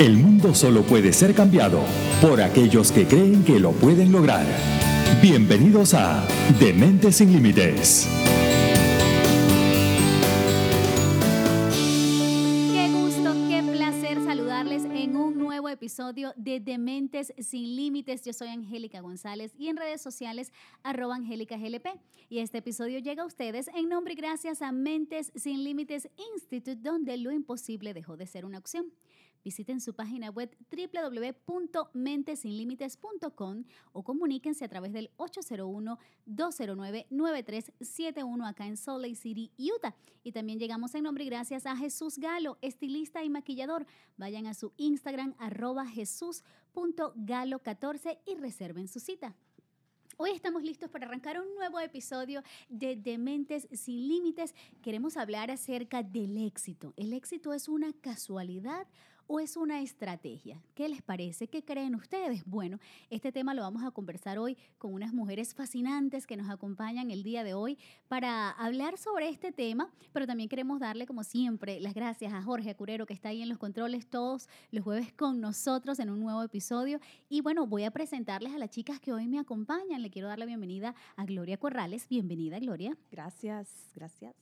El mundo solo puede ser cambiado por aquellos que creen que lo pueden lograr. Bienvenidos a Dementes sin Límites. Qué gusto, qué placer saludarles en un nuevo episodio de Dementes sin Límites. Yo soy Angélica González y en redes sociales arroba Angélica. Y este episodio llega a ustedes en nombre y gracias a Mentes sin Límites Institute, donde lo imposible dejó de ser una opción. Visiten su página web www.mentesinlimites.com o comuníquense a través del 801-209-9371 acá en Salt Lake City, Utah. Y también llegamos en nombre y gracias a Jesús Galo, estilista y maquillador. Vayan a su Instagram arroba jesús.galo14 y reserven su cita. Hoy estamos listos para arrancar un nuevo episodio de Dementes sin Límites. Queremos hablar acerca del éxito. ¿El éxito es una casualidad o es una estrategia? ¿Qué les parece? ¿Qué creen ustedes? Bueno, este tema lo vamos a conversar hoy con unas mujeres fascinantes que nos acompañan el día de hoy para hablar sobre este tema, pero también queremos darle, como siempre, las gracias a Jorge Curero que está ahí en los controles todos los jueves con nosotros en un nuevo episodio. Y bueno, voy a presentarles a las chicas que hoy me acompañan. Le quiero dar la bienvenida a Gloria Corrales. Bienvenida, Gloria. Gracias, gracias.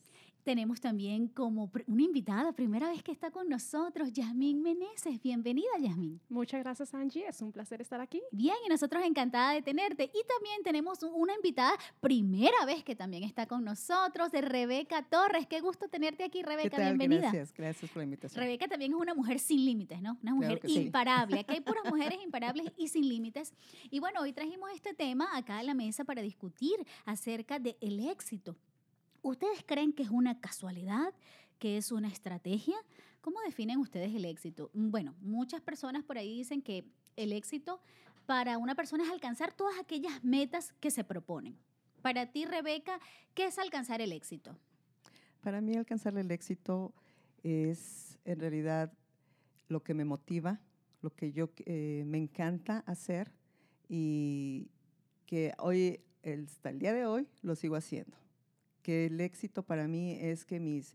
Tenemos también como una invitada, primera vez que está con nosotros, Yasmín Meneses. Bienvenida, Yasmín. Muchas gracias, Angie. Es un placer estar aquí. Bien, y nosotros encantada de tenerte. Y también tenemos un- una invitada, primera vez que también está con nosotros, de Rebeca Torres. Qué gusto tenerte aquí, Rebeca. Bienvenida. Gracias, gracias por la invitación. Rebeca también es una mujer sin límites, ¿no? Una mujer que sí. imparable. Aquí hay puras mujeres imparables y sin límites. Y bueno, hoy trajimos este tema acá a la mesa para discutir acerca del éxito. ¿Ustedes creen que es una casualidad? ¿Que es una estrategia? ¿Cómo definen ustedes el éxito? Mm, Bueno, muchas personas por ahí dicen que el éxito para una persona es alcanzar todas aquellas metas que se proponen. Para ti, Rebeca, ¿qué es alcanzar el éxito? Para mí alcanzar el éxito es en realidad lo que me motiva, lo que yo eh, me encanta hacer y que hoy, hasta el día de hoy, lo sigo haciendo. Que el éxito para mí es que mis,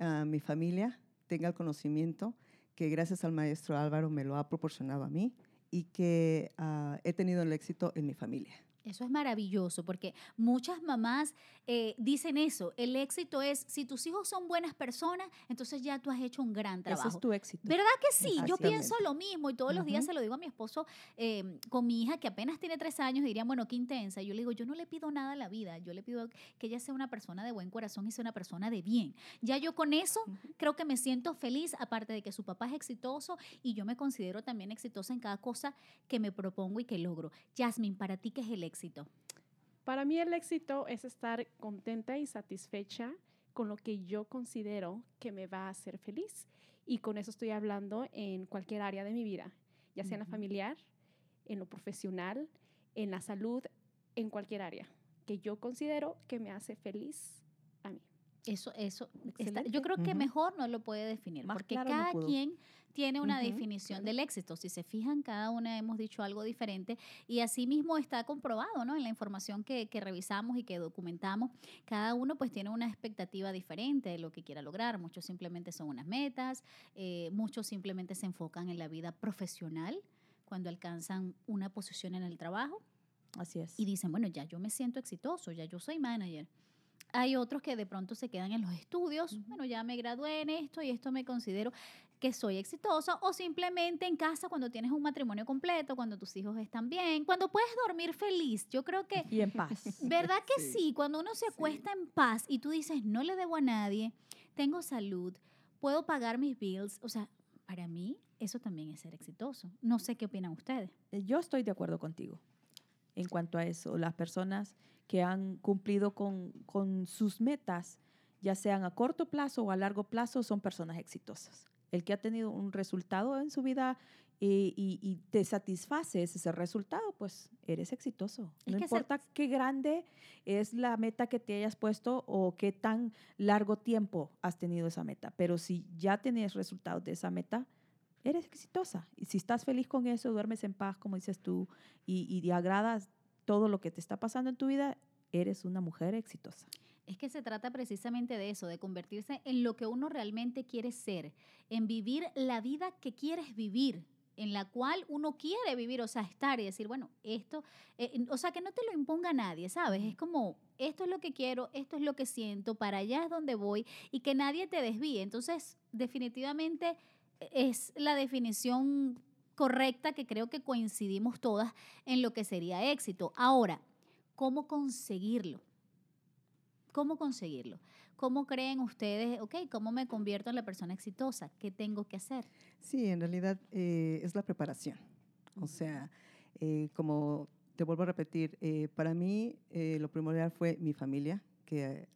ah, mi familia tenga el conocimiento que gracias al maestro Álvaro me lo ha proporcionado a mí y que ah, he tenido el éxito en mi familia. Eso es maravilloso porque muchas mamás eh, dicen eso. El éxito es, si tus hijos son buenas personas, entonces ya tú has hecho un gran Ese trabajo. es tu éxito. ¿Verdad que sí? Yo pienso lo mismo y todos los días se lo digo a mi esposo eh, con mi hija que apenas tiene tres años y dirían, bueno, qué intensa. Yo le digo, yo no le pido nada a la vida, yo le pido que ella sea una persona de buen corazón y sea una persona de bien. Ya yo con eso creo que me siento feliz, aparte de que su papá es exitoso y yo me considero también exitosa en cada cosa que me propongo y que logro. Jasmine, para ti, ¿qué es el éxito? Para mí el éxito es estar contenta y satisfecha con lo que yo considero que me va a hacer feliz. Y con eso estoy hablando en cualquier área de mi vida, ya sea en la familiar, en lo profesional, en la salud, en cualquier área que yo considero que me hace feliz. Eso, eso, está- yo creo que mejor no lo puede definir, Más porque claro cada quien tiene una definición claro. del éxito. Si se fijan, cada una hemos dicho algo diferente y así mismo está comprobado, ¿no? En la información que, que revisamos y que documentamos, cada uno pues tiene una expectativa diferente de lo que quiera lograr. Muchos simplemente son unas metas, eh, muchos simplemente se enfocan en la vida profesional cuando alcanzan una posición en el trabajo Así es. y dicen, bueno, ya yo me siento exitoso, ya yo soy manager. Hay otros que de pronto se quedan en los estudios, Ujú. bueno, ya me gradué en esto y esto me considero que soy exitoso, o simplemente en casa cuando tienes un matrimonio completo, cuando tus hijos están bien, cuando puedes dormir feliz. Yo creo que, y en paz. ¿verdad que sí? Sí. Cuando uno se Sí. acuesta en paz y tú dices, no le debo a nadie, tengo salud, puedo pagar mis bills, o sea, para mí eso también es ser exitoso. No sé qué opinan ustedes. Eh, Yo estoy de acuerdo contigo en cuanto a eso. Las personas que han cumplido con, con sus metas, ya sean a corto plazo o a largo plazo, son personas exitosas. El que ha tenido un resultado en su vida y, y- y te satisface ese resultado, pues eres exitoso. Es no se- importa qué grande es la meta que te hayas puesto o qué tan largo tiempo has tenido esa meta, pero si ya tienes resultados de esa meta, eres exitosa. Y si estás feliz con eso, duermes en paz, como dices tú, y, y te agradas todo lo que te está pasando en tu vida, eres una mujer exitosa. Es que se trata precisamente de eso, de convertirse en lo que uno realmente quiere ser, en vivir la vida que quieres vivir, en la cual uno quiere vivir, o sea, estar y decir, bueno, esto, eh, o sea, que no te lo imponga nadie, ¿sabes? Es como, esto es lo que quiero, esto es lo que siento, para allá es donde voy y que nadie te desvíe. Entonces, definitivamente es la definición correcta que creo que coincidimos todas en lo que sería éxito. Ahora, ¿cómo conseguirlo? ¿Cómo conseguirlo? ¿Cómo creen ustedes, ok, cómo me convierto en la persona exitosa? ¿Qué tengo que hacer? Sí, en realidad eh, es la preparación. O sea, eh, como te vuelvo a repetir, eh, para mí lo primordial fue mi familia, que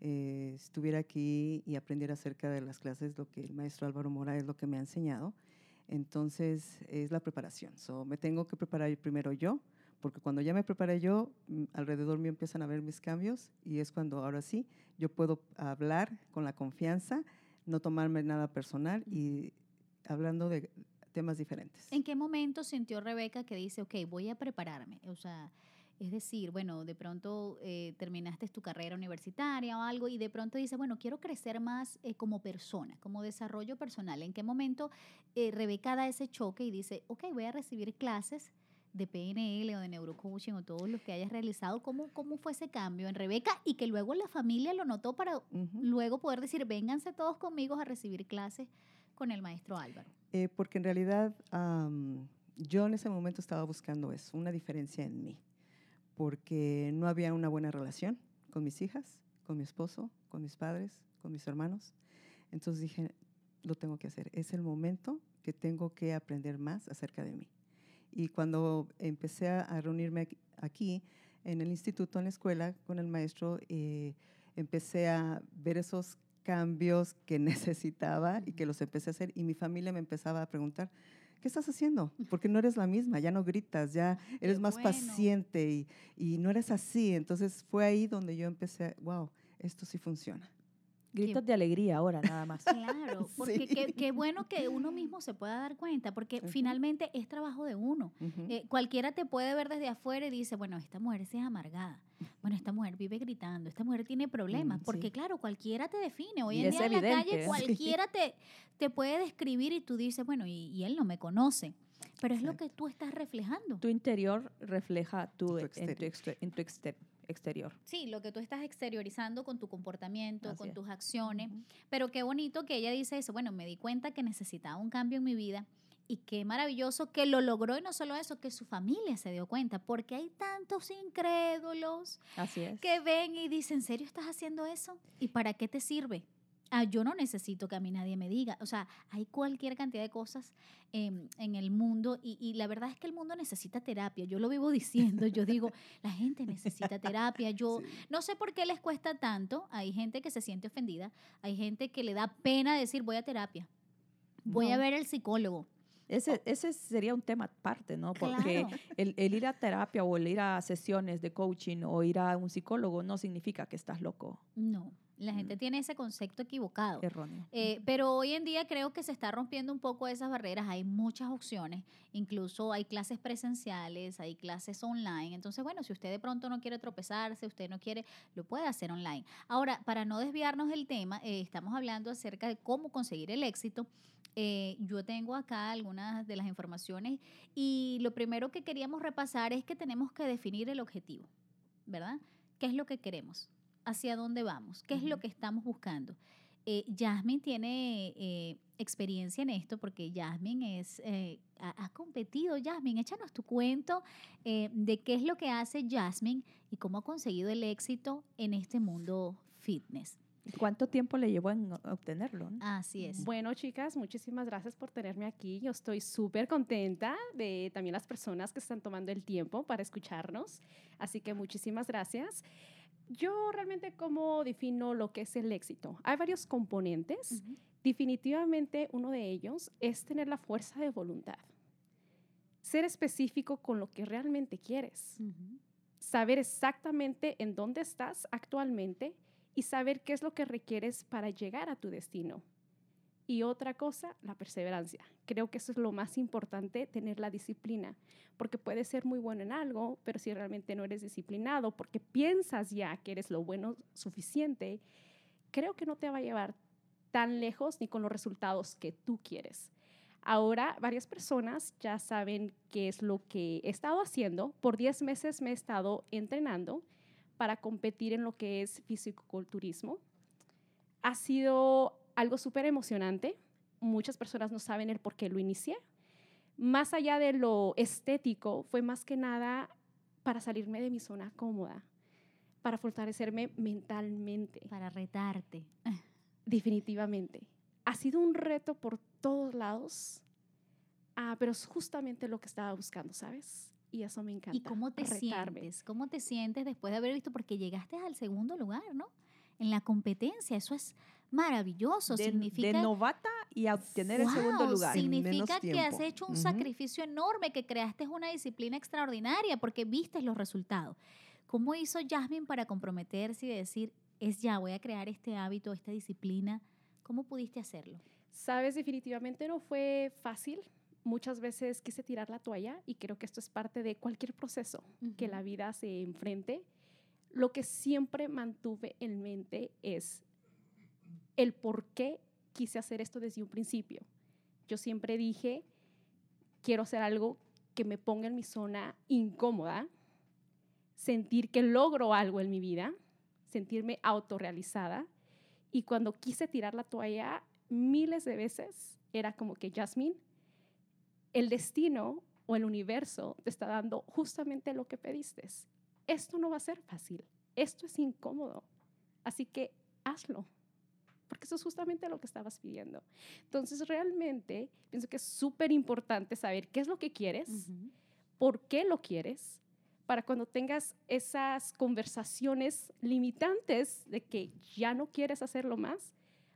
estuviera aquí y aprendiera acerca de las clases, lo que el maestro Álvaro Mora es lo que me ha enseñado. Entonces, es la preparación. So, me tengo que preparar primero yo, porque cuando ya me preparé yo, mm, alrededor mío empiezan a ver mis cambios y es cuando ahora sí yo puedo hablar con la confianza, no tomarme nada personal y hablando de temas diferentes. ¿En qué momento sintió Rebeca que dice, ok, voy a prepararme? O sea, es decir, bueno, de pronto eh, terminaste tu carrera universitaria o algo y de pronto dice, bueno, quiero crecer más eh, como persona, como desarrollo personal. ¿En qué momento eh, Rebeca da ese choque y dice, ok, voy a recibir clases de PNL o de neurocoaching o todos los que hayas realizado, ¿cómo, cómo fue ese cambio en Rebeca y que luego la familia lo notó para luego poder decir, vénganse todos conmigo a recibir clases con el maestro Álvaro? Eh, porque en realidad yo en ese momento estaba buscando eso, una diferencia en mí, porque no había una buena relación con mis hijas, con mi esposo, con mis padres, con mis hermanos. Entonces dije, lo tengo que hacer, es el momento que tengo que aprender más acerca de mí. Y cuando empecé a reunirme aquí en el instituto, en la escuela, con el maestro, eh, empecé a ver esos cambios que necesitaba y que los empecé a hacer. Y mi familia me empezaba a preguntar, ¿qué estás haciendo? Porque no eres la misma, ya no gritas, ya eres más paciente y, y, no eres así. Entonces fue ahí donde yo empecé, wow, esto sí funciona. Gritos de alegría ahora, nada más. Claro, porque qué, bueno que uno mismo se pueda dar cuenta, porque finalmente es trabajo de uno. Eh, cualquiera te puede ver desde afuera y dice, bueno, esta mujer es amargada, bueno, esta mujer vive gritando, esta mujer tiene problemas, mm, porque claro, cualquiera te define. Hoy en día en la calle cualquiera te, te puede describir y tú dices, bueno, y, él no me conoce. Pero es lo que tú estás reflejando. Tu interior refleja tu, en, tu, en tu exterior exterior. Sí, lo que tú estás exteriorizando con tu comportamiento, con tus acciones. Pero qué bonito que ella dice eso. Bueno, me di cuenta que necesitaba un cambio en mi vida y qué maravilloso que lo logró y no solo eso, que su familia se dio cuenta, porque hay tantos incrédulos que ven y dicen, ¿en serio estás haciendo eso? ¿Y para qué te sirve? Ah, yo no necesito que a mí nadie me diga. O sea, hay cualquier cantidad de cosas en el mundo y, la verdad es que el mundo necesita terapia. Yo lo vivo diciendo, yo digo, la gente necesita terapia. Yo no sé por qué les cuesta tanto. Hay gente que se siente ofendida, hay gente que le da pena decir, voy a terapia, voy a ver al psicólogo. Ese, ese, sería un tema aparte, ¿no? Porque el, el, ir a terapia o el ir a sesiones de coaching o ir a un psicólogo no significa que estás loco. No. La gente tiene ese concepto equivocado. Erróneo. Eh, pero hoy en día creo que se está rompiendo un poco esas barreras. Hay muchas opciones. Incluso hay clases presenciales, hay clases online. Entonces, bueno, si usted de pronto no quiere tropezarse, usted no quiere, lo puede hacer online. Ahora, para no desviarnos del tema, eh, estamos hablando acerca de cómo conseguir el éxito. Eh, yo tengo acá algunas de las informaciones y lo primero que queríamos repasar es que tenemos que definir el objetivo, ¿verdad? ¿Qué es lo que queremos? Hacia dónde vamos, qué es lo que estamos buscando. Eh, Jasmine tiene eh, experiencia en esto porque Jasmine es, eh, ha, competido. Jasmine, échanos tu cuento de qué es lo que hace Jasmine y cómo ha conseguido el éxito en este mundo fitness. ¿Cuánto tiempo le llevó en obtenerlo? Así es. Bueno, chicas, muchísimas gracias por tenerme aquí. Yo estoy súper contenta de también las personas que están tomando el tiempo para escucharnos. Así que muchísimas gracias. Yo realmente cómo defino lo que es el éxito. Hay varios componentes. Definitivamente uno de ellos es tener la fuerza de voluntad. Ser específico con lo que realmente quieres. Saber exactamente en dónde estás actualmente y saber qué es lo que requieres para llegar a tu destino. Y otra cosa, la perseverancia. Creo que eso es lo más importante, tener la disciplina, porque puedes ser muy bueno en algo, pero si realmente no eres disciplinado, porque piensas ya que eres lo bueno suficiente, creo que no te va a llevar tan lejos ni con los resultados que tú quieres. Ahora, varias personas ya saben qué es lo que he estado haciendo. Por 10 meses me he estado entrenando para competir en lo que es fisicoculturismo. Ha sido algo súper emocionante. Muchas personas no saben el por qué lo inicié. Más allá de lo estético, fue más que nada para salirme de mi zona cómoda, para fortalecerme mentalmente. Para retarte. Definitivamente. Ha sido un reto por todos lados, ah, pero es justamente lo que estaba buscando, ¿sabes? Y eso me encanta. ¿Y cómo te retarme. sientes? ¿Cómo te sientes después de haber visto? Porque llegaste al segundo lugar, ¿no? En la competencia. Eso es maravilloso. De, significa, de novata y a obtener el segundo lugar. En menos Significa que has hecho un sacrificio enorme, que creaste una disciplina extraordinaria porque viste los resultados. ¿Cómo hizo Jasmine para comprometerse y decir, es ya, voy a crear este hábito, esta disciplina? ¿Cómo pudiste hacerlo? Sabes, definitivamente no fue fácil. Muchas veces quise tirar la toalla y creo que esto es parte de cualquier proceso que la vida se enfrente. Lo que siempre mantuve en mente es el por qué quise hacer esto desde un principio. Yo siempre dije, quiero hacer algo que me ponga en mi zona incómoda, sentir que logro algo en mi vida, sentirme autorrealizada. Y cuando quise tirar la toalla, miles de veces era como que, Jasmine, el destino o el universo te está dando justamente lo que pediste. Esto no va a ser fácil, esto es incómodo, así que hazlo, porque eso es justamente lo que estabas pidiendo. Entonces, realmente, pienso que es súper importante saber qué es lo que quieres, Ujú. por qué lo quieres, para cuando tengas esas conversaciones limitantes de que ya no quieres hacerlo más,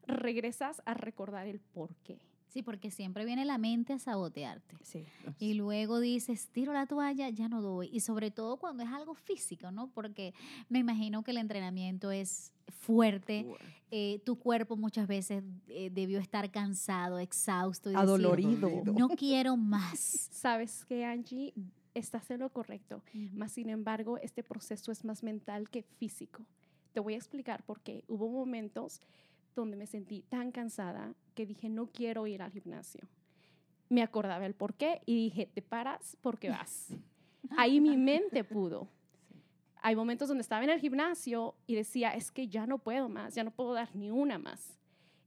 regresas a recordar el por qué. Sí, porque siempre viene la mente a sabotearte. Sí. Y luego dices, tiro la toalla, ya no doy. Y sobre todo cuando es algo físico, ¿no? Porque me imagino que el entrenamiento es fuerte. eh, tu cuerpo muchas veces eh, debió estar cansado, exhausto. Y decir, Adolorido. Adolorido. no quiero más. Sabes que Angie, estás en lo correcto. Más sin embargo, este proceso es más mental que físico. Te voy a explicar por qué. Hubo momentos donde me sentí tan cansada que dije, no quiero ir al gimnasio. Me acordaba el por qué y dije, te paras porque vas. Ahí mi mente pudo. Hay momentos donde estaba en el gimnasio y decía, es que ya no puedo más, ya no puedo dar ni una más.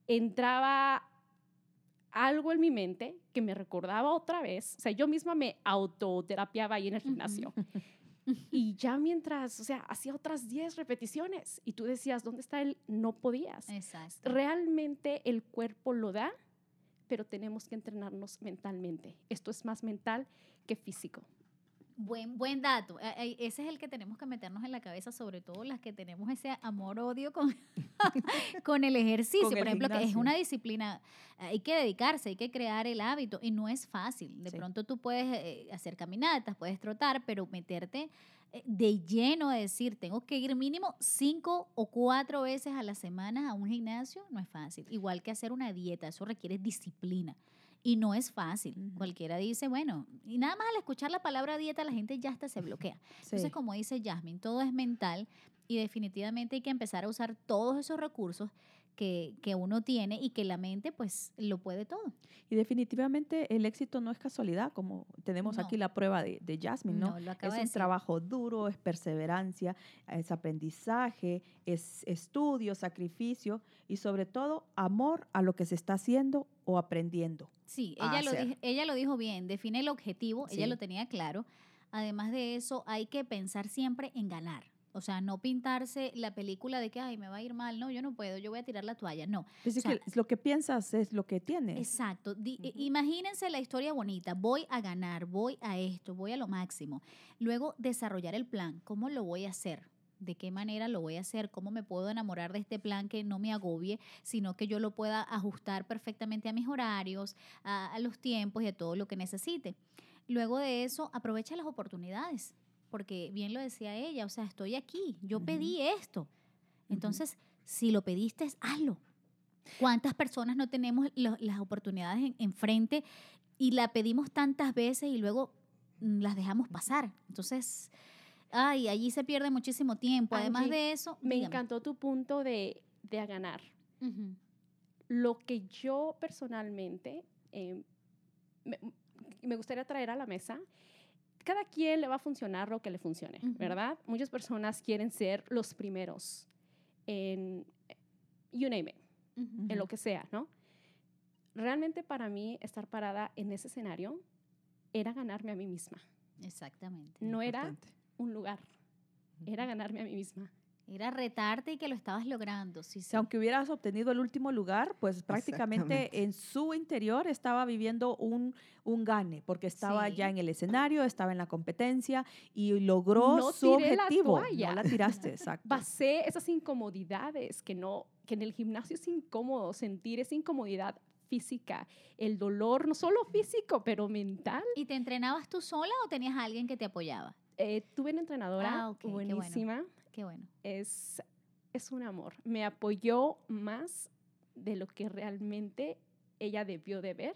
Entraba algo en mi mente que me recordaba otra vez, o sea, yo misma me autoterapiaba ahí en el gimnasio. Y ya mientras, o sea, hacía otras 10 repeticiones y tú decías, ¿dónde está el no podías? Exacto. Realmente el cuerpo lo da, pero tenemos que entrenarnos mentalmente. Esto es más mental que físico. Buen, buen dato. Eh, eh, Ese es el que tenemos que meternos en la cabeza, sobre todo las que tenemos ese amor-odio con, con el ejercicio. Con el Por ejemplo, que es una disciplina, hay que dedicarse, hay que crear el hábito y no es fácil. De Sí. pronto tú puedes eh, hacer caminatas, puedes trotar, pero meterte de lleno a decir, tengo que ir mínimo cinco o cuatro veces a la semana a un gimnasio, no es fácil. Igual que hacer una dieta, eso requiere disciplina. Y no es fácil. Cualquiera dice, bueno, y nada más al escuchar la palabra dieta, la gente ya hasta se bloquea. Entonces, como dice Jasmine, todo es mental y definitivamente hay que empezar a usar todos esos recursos que, que uno tiene y que la mente pues lo puede todo. Y definitivamente el éxito no es casualidad, como tenemos No. aquí la prueba de, de Jasmine, ¿no? No, lo es un decir. trabajo duro, es perseverancia, es aprendizaje, es estudio, sacrificio y sobre todo amor a lo que se está haciendo o aprendiendo. Sí, ella lo, hacer. dij- ella lo dijo bien, define el objetivo, ella Sí. lo tenía claro. Además de eso, hay que pensar siempre en ganar. O sea, no pintarse la película de que, ay, me va a ir mal, no, yo no puedo, yo voy a tirar la toalla. No, Es O sea, que lo que piensas es lo que tienes. Exacto. Di-. Imagínense la historia bonita. Voy a ganar, voy a esto, voy a lo máximo. Luego desarrollar el plan. ¿Cómo lo voy a hacer? ¿De qué manera lo voy a hacer? ¿Cómo me puedo enamorar de este plan que no me agobie, sino que yo lo pueda ajustar perfectamente a mis horarios, a, a los tiempos y a todo lo que necesite? Luego de eso, aprovecha las oportunidades, porque bien lo decía ella, o sea, estoy aquí, yo pedí esto. Entonces, si lo pediste, hazlo. ¿Cuántas personas no tenemos lo- las oportunidades en- enfrente y la pedimos tantas veces y luego mm, las dejamos pasar? Entonces, ay, allí se pierde muchísimo tiempo. Además Angie, de eso, Me dígame. encantó tu punto de, de a ganar. Lo que yo personalmente eh, me, me gustaría traer a la mesa, cada quien le va a funcionar lo que le funcione. ¿verdad? Muchas personas quieren ser los primeros en, you name it, en lo que sea, ¿no? Realmente para mí estar parada en ese escenario era ganarme a mí misma. Exactamente. No era un lugar, era ganarme a mí misma. Era retarte y que lo estabas logrando. Sí, sí. Aunque hubieras obtenido el último lugar, pues prácticamente en su interior estaba viviendo un, un gane, porque estaba Sí. ya en el escenario, estaba en la competencia y logró No su tiré la objetivo. toalla. No la tiraste, exacto. Pasé esas incomodidades que no, que en el gimnasio es incómodo sentir esa incomodidad física, el dolor, no solo físico, pero mental. ¿Y te entrenabas tú sola o tenías a alguien que te apoyaba? Eh, tuve una entrenadora Ah, ok, qué bueno. Bueno. es, es un amor. Me apoyó más de lo que realmente ella debió de ver,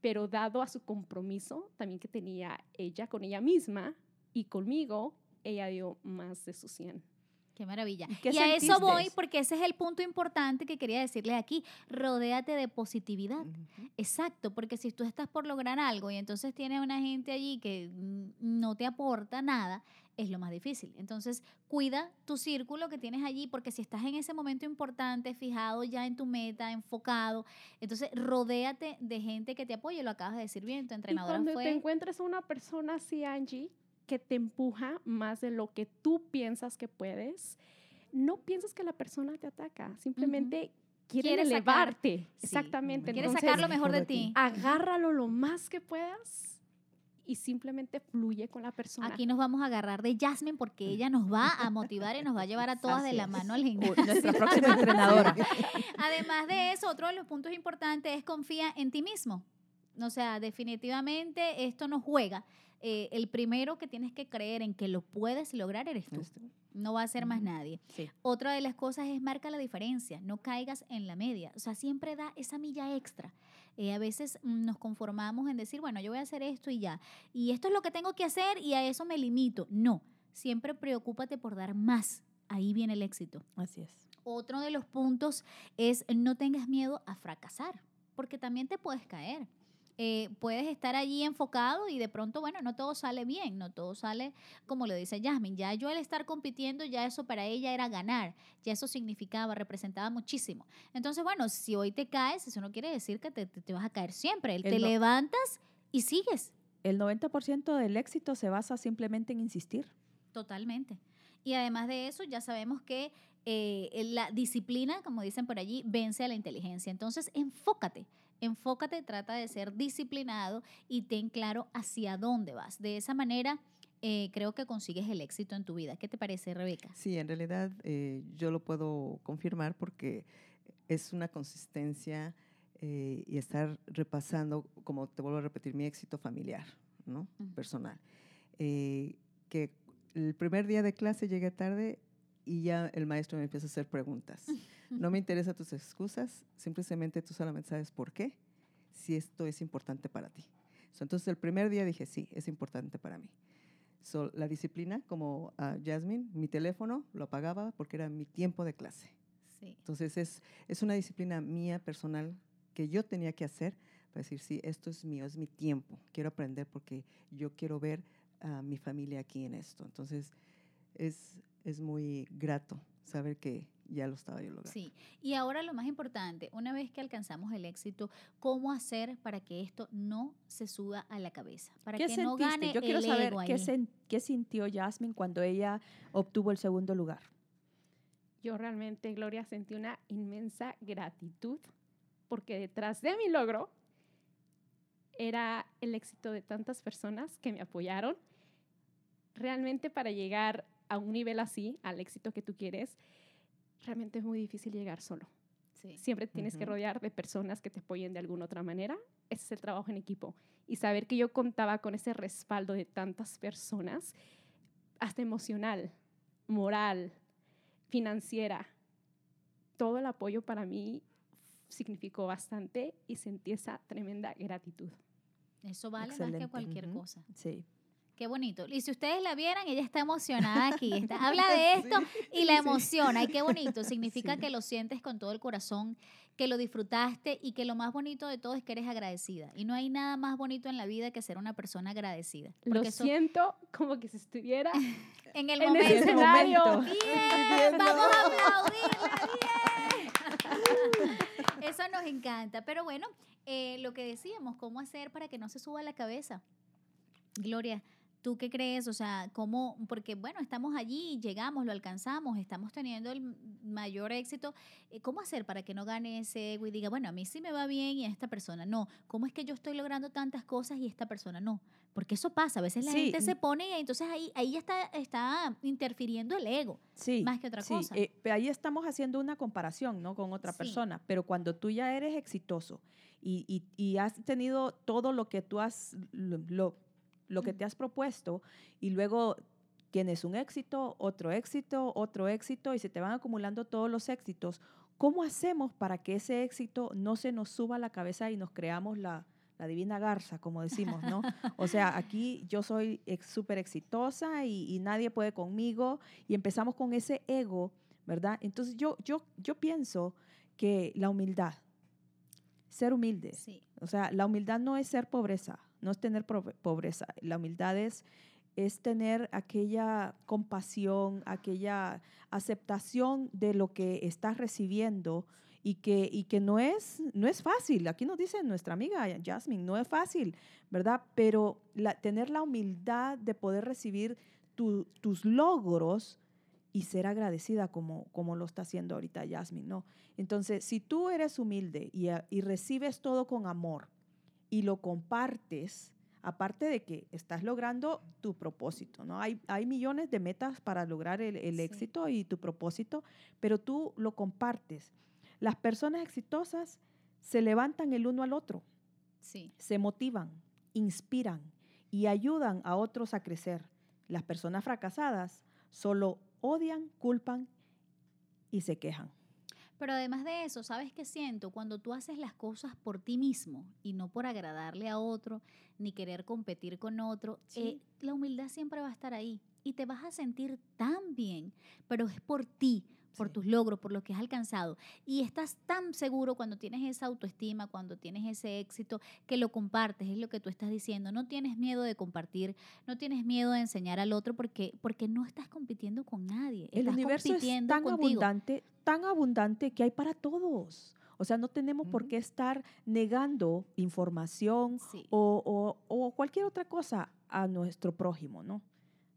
pero dado a su compromiso también que tenía ella con ella misma y conmigo, ella dio más de su 100. Qué maravilla. ¿Y qué Y a eso voy porque ese es el punto importante que quería decirles aquí. Rodéate de positividad. Exacto, porque si tú estás por lograr algo y entonces tienes una gente allí que no te aporta nada, es lo más difícil. Entonces, cuida tu círculo que tienes allí, porque si estás en ese momento importante, fijado ya en tu meta, enfocado, entonces rodéate de gente que te apoye. Lo acabas de decir bien, tu Y entrenadora cuando fue. te encuentres una persona así, Angie, que te empuja más de lo que tú piensas que puedes, no piensas que la persona te ataca, simplemente quiere Quiere sacar- elevarte. Sí, Exactamente. Entonces, sacar lo mejor de ti. agárralo lo más que puedas y simplemente fluye con la persona. Aquí nos vamos a agarrar de Jasmine porque ella nos va a motivar y nos va a llevar a todas de la es. mano al gimnasio. Nuestra próxima entrenadora. Además de eso, otro de los puntos importantes es confía en ti mismo. O sea, definitivamente esto no juega. Eh, el primero que tienes que creer en que lo puedes lograr eres tú. No va a ser más nadie. Sí. Otra de las cosas es marca la diferencia, no caigas en la media. O sea, siempre da esa milla extra. Eh, a veces mm, nos conformamos en decir, bueno, yo voy a hacer esto y ya. Y esto es lo que tengo que hacer y a eso me limito. No, siempre preocúpate por dar más. Ahí viene el éxito. Así es. Otro de los puntos es no tengas miedo a fracasar, porque también te puedes caer. Eh, puedes estar allí enfocado y de pronto, bueno, no todo sale bien, no todo sale como lo dice Jasmine. Ya yo al estar compitiendo, ya eso para ella era ganar, ya eso significaba, representaba muchísimo. Entonces, bueno, si hoy te caes, eso no quiere decir que te, te- te vas a caer siempre. El te no- levantas y sigues. El 90% del éxito se basa simplemente en insistir. Totalmente. Y además de eso, ya sabemos que eh, la disciplina, como dicen por allí, vence a la inteligencia. Entonces, enfócate, enfócate, trata de ser disciplinado y ten claro hacia dónde vas. De esa manera, eh, creo que consigues el éxito en tu vida. ¿Qué te parece, Rebeca? Sí, en realidad eh, yo lo puedo confirmar porque es una consistencia eh, y estar repasando, como te vuelvo a repetir, mi éxito familiar, ¿no? Personal. Que el primer día de clase llegué tarde y ya el maestro me empieza a hacer preguntas. No me interesan tus excusas, simplemente tú solamente sabes por qué, si esto es importante para ti. So, entonces el primer día dije, sí, es importante para mí. So, la disciplina, como a Jasmine, mi teléfono lo apagaba porque era mi tiempo de clase. Sí. Entonces es, es una disciplina mía personal que yo tenía que hacer para decir, sí, esto es mío, es mi tiempo. Quiero aprender porque yo quiero ver a mi familia aquí en esto. Entonces es, es muy grato saber que ya lo estaba yo logrando. Sí, y ahora lo más importante, una vez que alcanzamos el éxito, ¿cómo hacer para que esto no se suba a la cabeza? Para ¿Qué que sentiste? no gane Yo quiero el saber ego qué, sen- qué sintió Jasmine cuando ella obtuvo el segundo lugar. Yo realmente, Gloria, sentí una inmensa gratitud porque detrás de mi logro era el éxito de tantas personas que me apoyaron. Realmente para llegar a un nivel así, al éxito que tú quieres, realmente es muy difícil llegar solo. Sí. Siempre tienes que Ujú. rodear de personas que te apoyen de alguna otra manera. Ese es el trabajo en equipo. Y saber que yo contaba con ese respaldo de tantas personas, hasta emocional, moral, financiera, todo el apoyo para mí significó bastante y sentí esa tremenda gratitud. Eso vale más que Excelente. cualquier Ujú. cosa. Sí. Qué bonito. Y si ustedes la vieran, ella está emocionada aquí. está- habla de esto y la emociona. Y qué bonito. Significa Sí. que lo sientes con todo el corazón, que lo disfrutaste y que lo más bonito de todo es que eres agradecida. Y no hay nada más bonito en la vida que ser una persona agradecida. Lo eso- siento como que si estuviera en el en momento. ese escenario. Bien, vamos a aplaudirla, bien. Eso nos encanta. Pero bueno, eh, lo que decíamos, ¿cómo hacer para que no se suba la cabeza? Gloria, ¿tú qué crees? O sea, ¿cómo? Porque bueno, estamos allí, llegamos, lo alcanzamos, estamos teniendo el mayor éxito. Eh, ¿Cómo hacer para que no gane ese ego y diga, bueno, a mí sí me va bien y a esta persona no? ¿Cómo es que yo estoy logrando tantas cosas y esta persona no? Porque eso pasa, a veces la Sí. gente se pone y entonces ahí, ahí ya está, está interfiriendo el ego. Sí. Más que otra sí, cosa. eh, ahí estamos haciendo una comparación, ¿no? Con otra persona. Pero cuando tú ya eres exitoso y, y- y has tenido todo lo que tú has, lo, lo- que te has propuesto y luego tienes un éxito, otro éxito, otro éxito y se te van acumulando todos los éxitos, ¿cómo hacemos para que ese éxito no se nos suba a la cabeza y nos creamos la, la divina garza, como decimos, ¿no? O sea, aquí yo soy ex- súper exitosa y, y nadie puede conmigo y empezamos con ese ego, ¿verdad? Entonces yo, yo, yo pienso que la humildad, ser humilde, Sí. o sea, la humildad no es ser pobreza, no es tener pobreza, la humildad es, es tener aquella compasión, aquella aceptación de lo que estás recibiendo y que, y que no, es, no es fácil. Aquí nos dice nuestra amiga Jasmine, no es fácil, ¿verdad? Pero tener la humildad de poder recibir tu- tus logros y ser agradecida como, como lo está haciendo ahorita Jasmine, ¿no? Entonces, si tú eres humilde y, y recibes todo con amor y lo compartes, aparte de que estás logrando tu propósito, ¿no? Hay, hay millones de metas para lograr el, el Sí. éxito y tu propósito, pero tú lo compartes. Las personas exitosas se levantan el uno al otro, Sí. se motivan, inspiran y ayudan a otros a crecer. Las personas fracasadas solo odian, culpan y se quejan. Pero además de eso, ¿sabes qué siento? Cuando tú haces las cosas por ti mismo y no por agradarle a otro, ni querer competir con otro, Sí. eh, la humildad siempre va a estar ahí y te vas a sentir tan bien, pero es por ti, por Sí. tus logros, por lo que has alcanzado. Y estás tan seguro cuando tienes esa autoestima, cuando tienes ese éxito, que lo compartes, es lo que tú estás diciendo. No tienes miedo de compartir, no tienes miedo de enseñar al otro porque, porque no estás compitiendo con nadie. El estás universo es compitiendo tan contigo. abundante, tan abundante que hay para todos. O sea, no tenemos por qué estar negando información Sí. o, o- o cualquier otra cosa a nuestro prójimo, ¿no?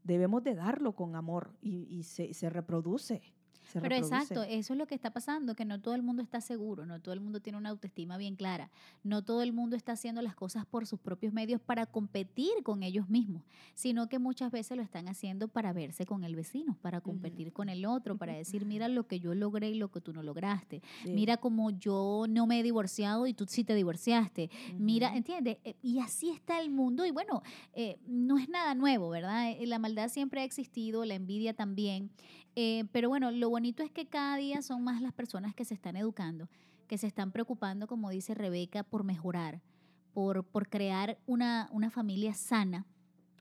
Debemos de darlo con amor y, y se, se reproduce. Se Pero reproduce. exacto, eso es lo que está pasando, que no todo el mundo está seguro, no todo el mundo tiene una autoestima bien clara, no todo el mundo está haciendo las cosas por sus propios medios para competir con ellos mismos, sino que muchas veces lo están haciendo para verse con el vecino, para competir con el otro, para decir, mira lo que yo logré y lo que tú no lograste, Sí. mira como yo no me he divorciado y tú sí te divorciaste, Mira. ¿entiendes? Eh, Y así está el mundo y bueno, eh, no es nada nuevo, ¿verdad? Eh, La maldad siempre ha existido, la envidia también, eh, pero bueno, lo bonito es que cada día son más las personas que se están educando, que se están preocupando, como dice Rebeca, por mejorar, por, por crear una, una familia sana.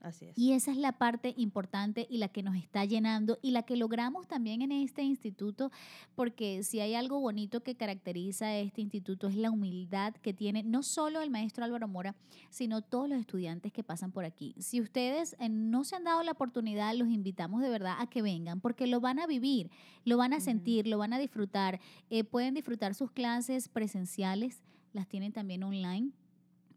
Así es. Y esa es la parte importante y la que nos está llenando y la que logramos también en este instituto, porque si hay algo bonito que caracteriza a este instituto es la humildad que tiene no solo el maestro Álvaro Mora, sino todos los estudiantes que pasan por aquí. Si ustedes eh, no se han dado la oportunidad, los invitamos de verdad a que vengan, porque lo van a vivir, lo van a sentir, lo van a disfrutar. Eh, pueden disfrutar sus clases presenciales, las tienen también online.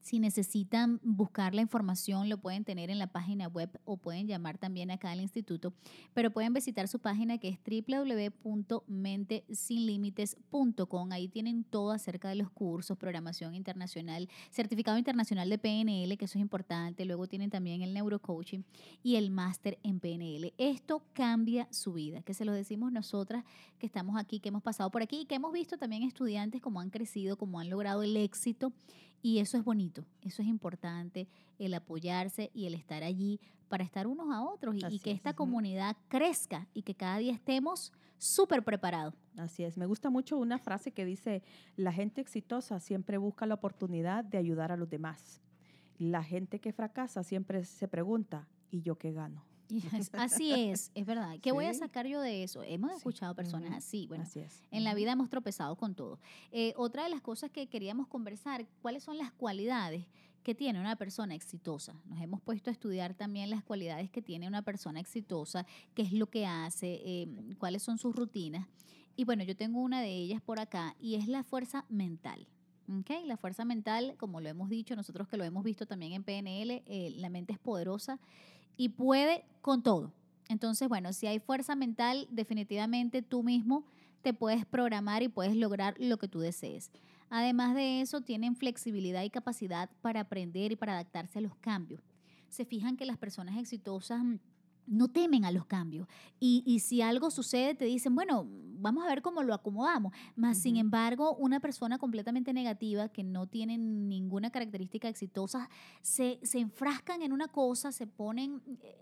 Si necesitan buscar la información, lo pueden tener en la página web o pueden llamar también acá al instituto, pero pueden visitar su página que es www.mentesinlimites.com. Ahí tienen todo acerca de los cursos, programación internacional, certificado internacional de PNL, que eso es importante. Luego tienen también el neurocoaching y el máster en PNL. Esto cambia su vida, que se lo decimos nosotras que estamos aquí, que hemos pasado por aquí y que hemos visto también estudiantes cómo han crecido, cómo han logrado el éxito Y eso es bonito, eso es importante, el apoyarse y el estar allí para estar unos a otros y, que es, esta comunidad crezca y que cada día estemos súper preparados. Así es. Me gusta mucho una frase que dice, la gente exitosa siempre busca la oportunidad de ayudar a los demás. La gente que fracasa siempre se pregunta, ¿y yo qué gano? Y es- Así es, es verdad. ¿Qué voy a Sí. sacar yo de eso? Hemos Sí. escuchado personas Ujú. así. Bueno, Así es. En la vida hemos tropezado con todo. Eh, otra de las cosas que queríamos conversar, ¿cuáles son las cualidades que tiene una persona exitosa? Nos hemos puesto a estudiar también las cualidades que tiene una persona exitosa, qué es lo que hace, eh, cuáles son sus rutinas. Y bueno, yo tengo una de ellas por acá y es la fuerza mental. ¿ok? La fuerza mental, como lo hemos dicho, nosotros que lo hemos visto también en PNL, eh, la mente es poderosa y puede con todo. Entonces, bueno, si hay fuerza mental, definitivamente tú mismo te puedes programar y puedes lograr lo que tú desees. Además de eso, tienen flexibilidad y capacidad para aprender y para adaptarse a los cambios. Se fijan que las personas exitosas no temen a los cambios. Y, y si algo sucede, te dicen, bueno, vamos a ver cómo lo acomodamos. Más, sin embargo, una persona completamente negativa que no tiene ninguna característica exitosa, se, se enfrascan en una cosa, se ponen, eh,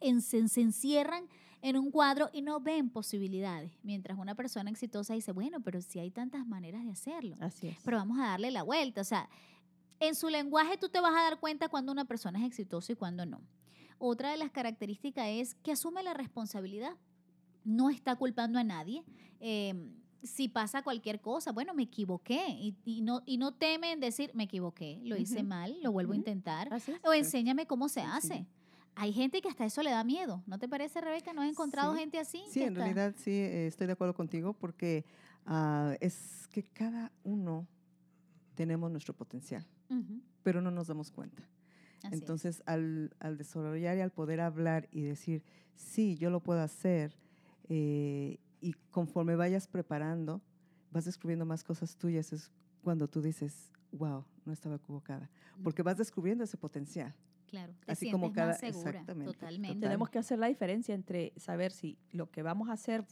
en- se, se encierran en un cuadro y no ven posibilidades. Mientras una persona exitosa dice, bueno, pero si hay tantas maneras de hacerlo, Así es. pero vamos a darle la vuelta. O sea, en su lenguaje tú te vas a dar cuenta cuando una persona es exitosa y cuando no. Otra de las características es que asume la responsabilidad. No está culpando a nadie. Eh, si pasa cualquier cosa, bueno, me equivoqué. Y, y no, y no teme en decir, me equivoqué, lo hice mal, lo vuelvo a intentar. O enséñame cómo se sí. hace. Hay gente que hasta eso le da miedo. ¿No te parece, Rebeca? ¿No has encontrado Sí. gente así? Sí, en realidad sí, eh, estoy de acuerdo contigo porque ah, es que cada uno tenemos nuestro potencial, pero no nos damos cuenta. Así es. Entonces, al, al desarrollar y al poder hablar y decir, sí, yo lo puedo hacer, eh, y conforme vayas preparando, vas descubriendo más cosas tuyas, es cuando tú dices, wow, no estaba equivocada, porque vas descubriendo ese potencial. Claro, te así como cada- más segura, exactamente, totalmente. total. Tenemos que hacer la diferencia entre saber si lo que vamos a hacer,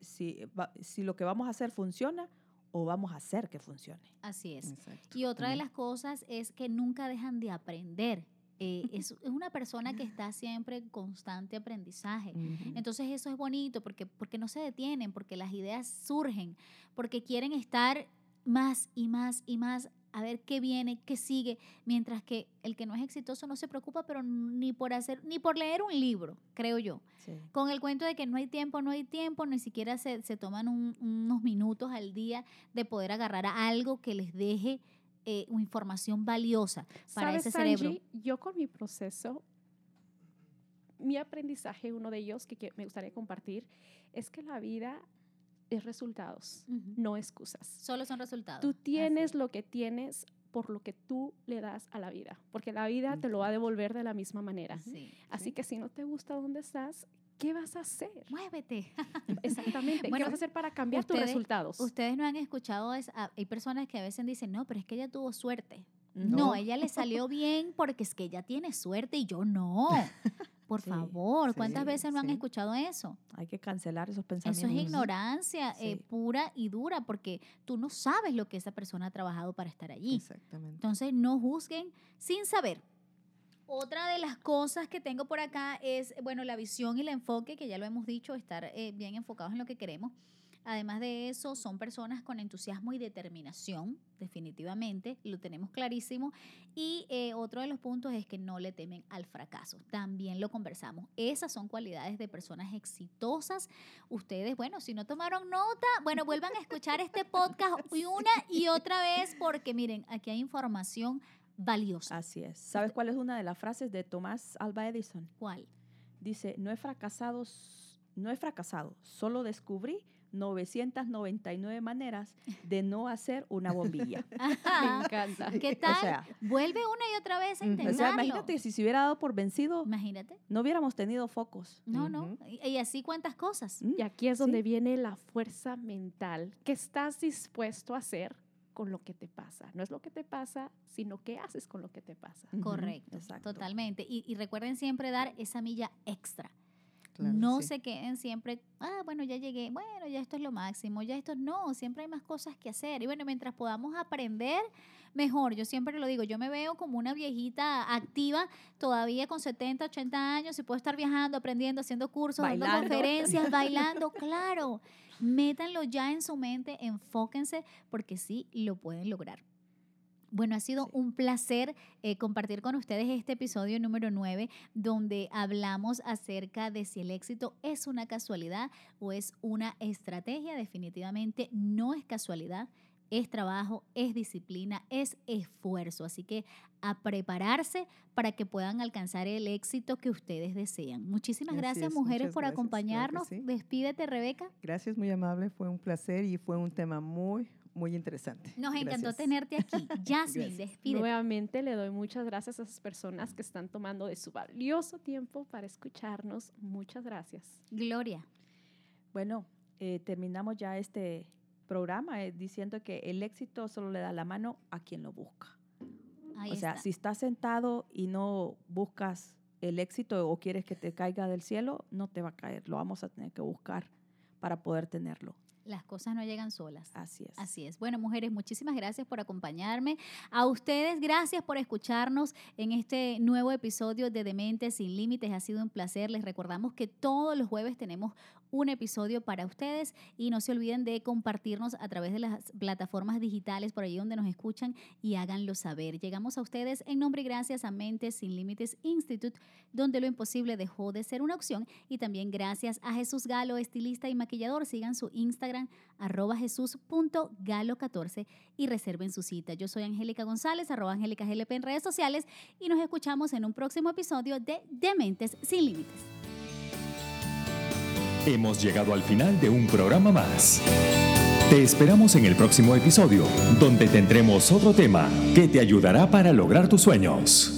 si, si lo que vamos a hacer funciona o vamos a hacer que funcione. Así es. Exacto. Y otra de las cosas es que nunca dejan de aprender. Eh, es, es una persona que está siempre en constante aprendizaje. Entonces eso es bonito porque, porque no se detienen, porque las ideas surgen, porque quieren estar más y más y más a ver qué viene, qué sigue, mientras que el que no es exitoso no se preocupa, pero ni por hacer, ni por leer un libro, creo yo. Sí. Con el cuento de que no hay tiempo, no hay tiempo, ni siquiera se, se toman un- unos minutos al día de poder agarrar a algo que les deje eh, información valiosa para ¿Sabes, ese cerebro. Angie? Yo con mi proceso, mi aprendizaje, uno de ellos que, que me gustaría compartir, es que la vida es resultados, Ujú. no excusas. Solo son resultados. Tú Así tienes es. lo que tienes por lo que tú le das a la vida, porque la vida te lo va a devolver de la misma manera. Sí. Así Sí. que si no te gusta dónde estás, ¿qué vas a hacer? Muévete. Exactamente. Bueno, ¿Qué vas a hacer para cambiar tus ustedes- resultados? Ustedes no han escuchado, es- a- hay personas que a veces dicen, no, pero es que ella tuvo suerte. No, No. ella le salió bien porque es que ella tiene suerte y yo no. Por Sí, favor, sí, ¿cuántas veces no han escuchado eso? Hay que cancelar esos Eso pensamientos. es ignorancia eh, pura y dura porque tú no sabes lo que esa persona ha trabajado para estar allí. Exactamente. Entonces, no juzguen sin saber. Otra de las cosas que tengo por acá es, bueno, la visión y el enfoque, que ya lo hemos dicho, estar eh, bien enfocados en lo que queremos. Además de eso, son personas con entusiasmo y determinación, definitivamente, lo tenemos clarísimo. Y eh, otro de los puntos es que no le temen al fracaso. También lo conversamos. Esas son cualidades de personas exitosas. Ustedes, bueno, si no tomaron nota, bueno, vuelvan a escuchar este podcast y una y otra vez, porque miren, aquí hay información valiosa. Así es. ¿Sabes cuál es una de las frases de Tomás Alba Edison? ¿Cuál? Dice, no he fracasado, no he fracasado, solo descubrí 999 maneras de no hacer una bombilla. Me encanta. ¿Qué o tal? sea, Vuelve una y otra vez a Ujú. o sea, o intentarlo. imagínate si se hubiera dado por vencido, Imagínate. no hubiéramos tenido focos. No, no. Ujú. Y, y así cuántas cosas. ¿Mm? Y aquí es donde Sí. viene la fuerza mental que estás dispuesto a hacer con lo que te pasa. No es lo que te pasa, sino qué haces con lo que te pasa. Correcto. exacto. Totalmente. Y, y recuerden siempre dar esa milla extra. Claro, no sí. se queden siempre, ah, bueno, ya llegué, bueno, ya esto es lo máximo, ya esto no, siempre hay más cosas que hacer. Y bueno, mientras podamos aprender, mejor. Yo siempre lo digo, yo me veo como una viejita activa, todavía con 70, 80 años y puedo estar viajando, aprendiendo, haciendo cursos, dando Bailando. conferencias, bailando, claro. Métanlo ya en su mente, enfóquense, porque sí lo pueden lograr. Bueno, ha sido Sí. un placer eh, compartir con ustedes este episodio número 9, donde hablamos acerca de si el éxito es una casualidad o es una estrategia. Definitivamente no es casualidad, es trabajo, es disciplina, es esfuerzo. Así que a prepararse para que puedan alcanzar el éxito que ustedes desean. Muchísimas Así gracias, es, mujeres, por gracias, claro que acompañarnos. sí. Despídete, Rebeca. Gracias, muy amable. Fue un placer y fue un tema muy, muy interesante. Nos encantó Gracias. tenerte aquí. Jasmine, despídete. Nuevamente le doy muchas gracias a esas personas que están tomando de su valioso tiempo para escucharnos. Muchas gracias. Gloria. Bueno, eh, terminamos ya este programa eh, diciendo que el éxito solo le da la mano a quien lo busca. Ahí o sea, está. si estás sentado y no buscas el éxito o quieres que te caiga del cielo, no te va a caer. Lo vamos a tener que buscar para poder tenerlo. Las cosas no llegan solas. Así es. Así es. Bueno, mujeres, muchísimas gracias por acompañarme. A ustedes, gracias por escucharnos en este nuevo episodio de Dementes sin Límites. Ha sido un placer. Les recordamos que todos los jueves tenemos un episodio para ustedes y no se olviden de compartirnos a través de las plataformas digitales por allí donde nos escuchan y háganlo saber. Llegamos a ustedes en nombre y gracias a Mentes sin Límites Institute, donde lo imposible dejó de ser una opción y también gracias a Jesús Galo, estilista y maquillador. Sigan su Instagram arroba jesús.galo14 y reserven su cita. Yo soy Angélica González, arroba Angélica GLP en redes sociales y nos escuchamos en un próximo episodio de Dementes sin Límites. Hemos llegado al final de un programa más. Te esperamos en el próximo episodio, donde tendremos otro tema que te ayudará para lograr tus sueños.